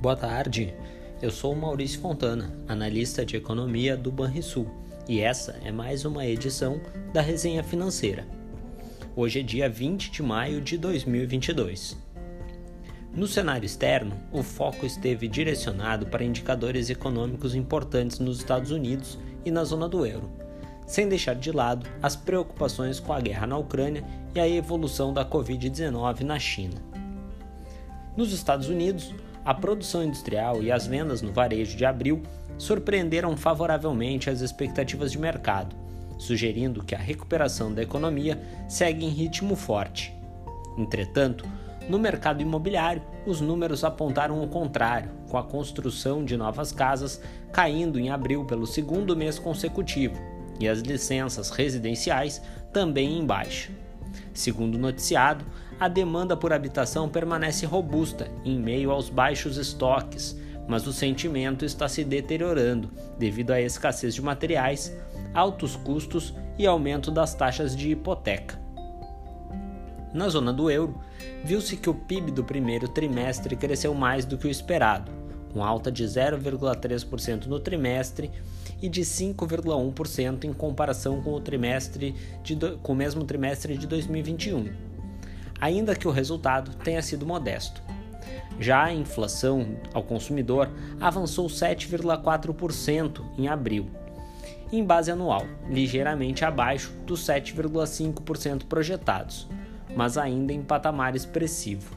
Boa tarde, eu sou Maurício Fontana, analista de economia do Banrisul, e essa é mais uma edição da Resenha Financeira. Hoje é dia 20 de maio de 2022. No cenário externo, o foco esteve direcionado para indicadores econômicos importantes nos Estados Unidos e na zona do euro, sem deixar de lado as preocupações com a guerra na Ucrânia e a evolução da Covid-19 na China. Nos Estados Unidos, a produção industrial e as vendas no varejo de abril surpreenderam favoravelmente as expectativas de mercado, sugerindo que a recuperação da economia segue em ritmo forte. Entretanto, no mercado imobiliário, os números apontaram o contrário, com a construção de novas casas caindo em abril pelo segundo mês consecutivo e as licenças residenciais também em baixa. Segundo noticiado, a demanda por habitação permanece robusta em meio aos baixos estoques, mas o sentimento está se deteriorando devido à escassez de materiais, altos custos e aumento das taxas de hipoteca. Na zona do euro, viu-se que o PIB do primeiro trimestre cresceu mais do que o esperado, com alta de 0,3% no trimestre e de 5,1% em comparação com o, trimestre de, com o mesmo trimestre de 2021, ainda que o resultado tenha sido modesto. Já a inflação ao consumidor avançou 7,4% em abril, em base anual, ligeiramente abaixo dos 7,5% projetados, mas ainda em patamar expressivo.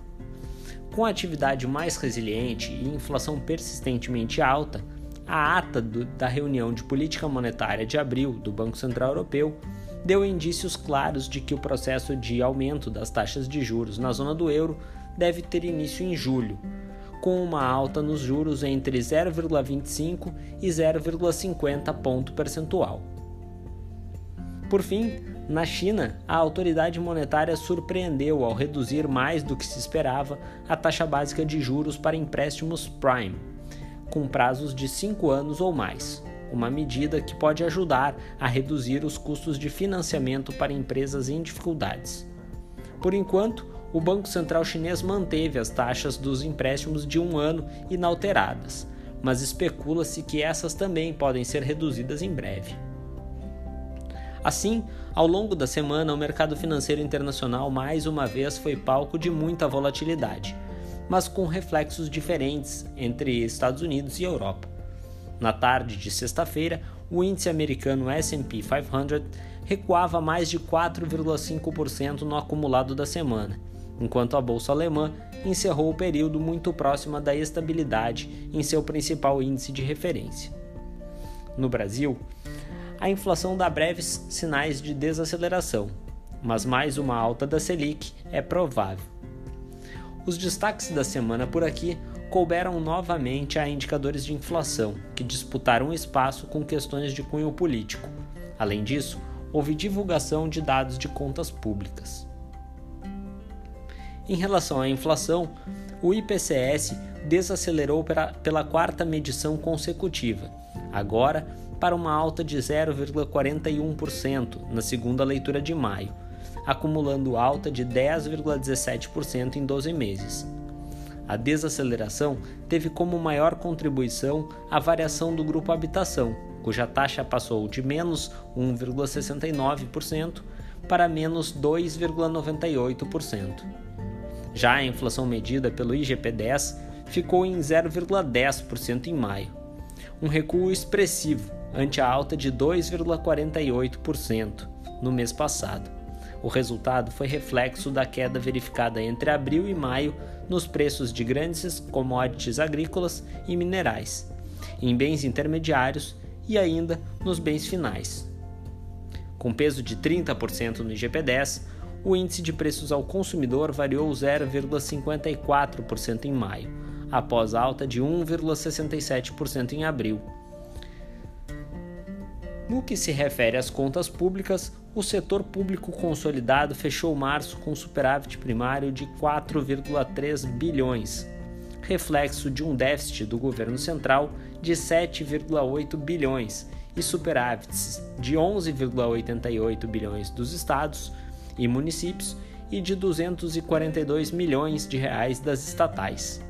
Com a atividade mais resiliente e inflação persistentemente alta, a ata do, da reunião de política monetária de abril do Banco Central Europeu deu indícios claros de que o processo de aumento das taxas de juros na zona do euro deve ter início em julho, com uma alta nos juros entre 0,25 e 0,50 ponto percentual. Por fim, na China, a autoridade monetária surpreendeu ao reduzir mais do que se esperava a taxa básica de juros para empréstimos prime, com prazos de 5 anos ou mais, uma medida que pode ajudar a reduzir os custos de financiamento para empresas em dificuldades. Por enquanto, o Banco Central Chinês manteve as taxas dos empréstimos de um ano inalteradas, mas especula-se que essas também podem ser reduzidas em breve. Assim, ao longo da semana, o mercado financeiro internacional mais uma vez foi palco de muita volatilidade, mas com reflexos diferentes entre Estados Unidos e Europa. Na tarde de sexta-feira, o índice americano SP 500 recuava mais de 4,5% no acumulado da semana, enquanto a bolsa alemã encerrou o período muito próxima da estabilidade em seu principal índice de referência. No Brasil, a inflação dá breves sinais de desaceleração, mas mais uma alta da Selic é provável. Os destaques da semana por aqui couberam novamente a indicadores de inflação, que disputaram espaço com questões de cunho político. Além disso, houve divulgação de dados de contas públicas. Em relação à inflação, o IPCS desacelerou pela quarta medição consecutiva, agora para uma alta de 0,41% na segunda leitura de maio, acumulando alta de 10,17% em 12 meses. A desaceleração teve como maior contribuição a variação do grupo habitação, cuja taxa passou de menos 1,69% para menos 2,98%. Já a inflação medida pelo IGP-10 ficou em 0,10% em maio, um recuo expressivo ante a alta de 2,48% no mês passado. O resultado foi reflexo da queda verificada entre abril e maio nos preços de grandes commodities agrícolas e minerais, em bens intermediários e ainda nos bens finais. Com peso de 30% no IGP-10, o índice de preços ao consumidor variou 0,54% em maio, após alta de 1,67% em abril no que se refere às contas públicas, o setor público consolidado fechou março com superávit primário de 4,3 bilhões, reflexo de um déficit do governo central de 7,8 bilhões e superávites de 11,88 bilhões dos estados e municípios e de 242 milhões de reais das estatais.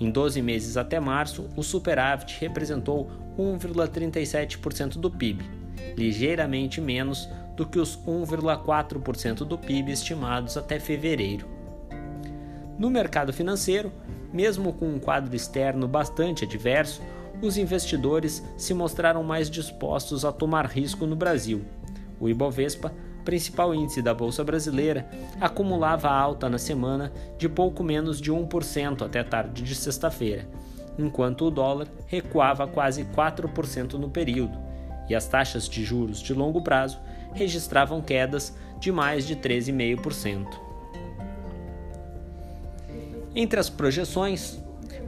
Em 12 meses até março, o superávit representou 1,37% do PIB, ligeiramente menos do que os 1,4% do PIB estimados até fevereiro. No mercado financeiro, mesmo com um quadro externo bastante adverso, os investidores se mostraram mais dispostos a tomar risco no Brasil. O Ibovespa, principal índice da Bolsa Brasileira, acumulava alta na semana de pouco menos de 1% até tarde de sexta-feira, enquanto o dólar recuava quase 4% no período, e as taxas de juros de longo prazo registravam quedas de mais de 13,5%. Entre as projeções,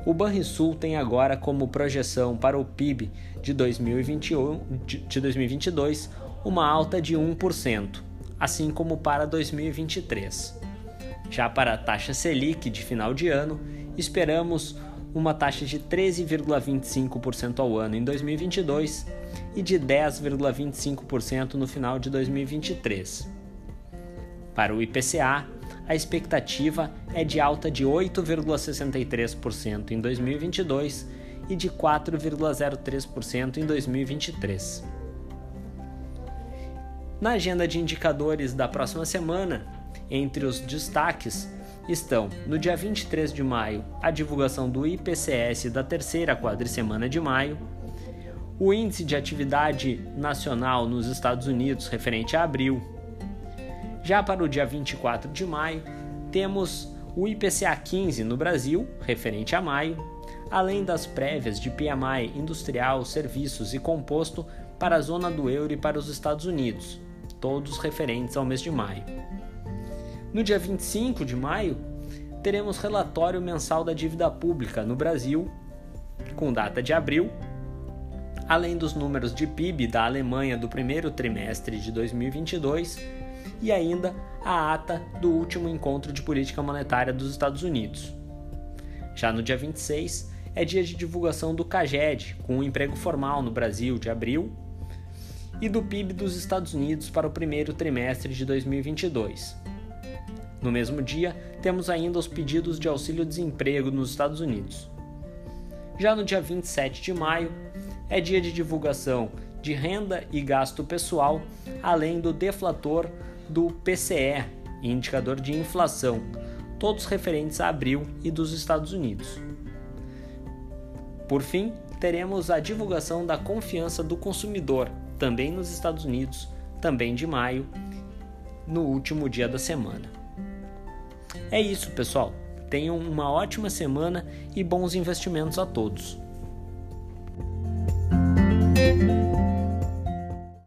o Banrisul tem agora como projeção para o PIB de, 2021, de 2022 uma alta de 1%, assim como para 2023. Já para a taxa Selic de final de ano, esperamos uma taxa de 13,25% ao ano em 2022 e de 10,25% no final de 2023. Para o IPCA, a expectativa é de alta de 8,63% em 2022 e de 4,03% em 2023. Na agenda de indicadores da próxima semana, entre os destaques estão, no dia 23 de maio, a divulgação do IPCS da terceira quadricemana de maio, o Índice de Atividade Nacional nos Estados Unidos referente a abril, já para o dia 24 de maio, temos o IPCA 15 no Brasil, referente a maio, além das prévias de PMI industrial, serviços e composto para a zona do euro e para os Estados Unidos, todos referentes ao mês de maio. No dia 25 de maio, teremos relatório mensal da dívida pública no Brasil, com data de abril, além dos números de PIB da Alemanha do primeiro trimestre de 2022 e ainda a ata do último encontro de política monetária dos Estados Unidos. Já no dia 26 é dia de divulgação do CAGED, com o emprego formal no Brasil de abril, e do PIB dos Estados Unidos para o primeiro trimestre de 2022. No mesmo dia, temos ainda os pedidos de auxílio-desemprego nos Estados Unidos. Já no dia 27 de maio, é dia de divulgação de renda e gasto pessoal, além do deflator do PCE, indicador de inflação, todos referentes a abril e dos Estados Unidos. Por fim, teremos a divulgação da confiança do consumidor, também nos Estados Unidos, também de maio, no último dia da semana. É isso, pessoal. Tenham uma ótima semana e bons investimentos a todos.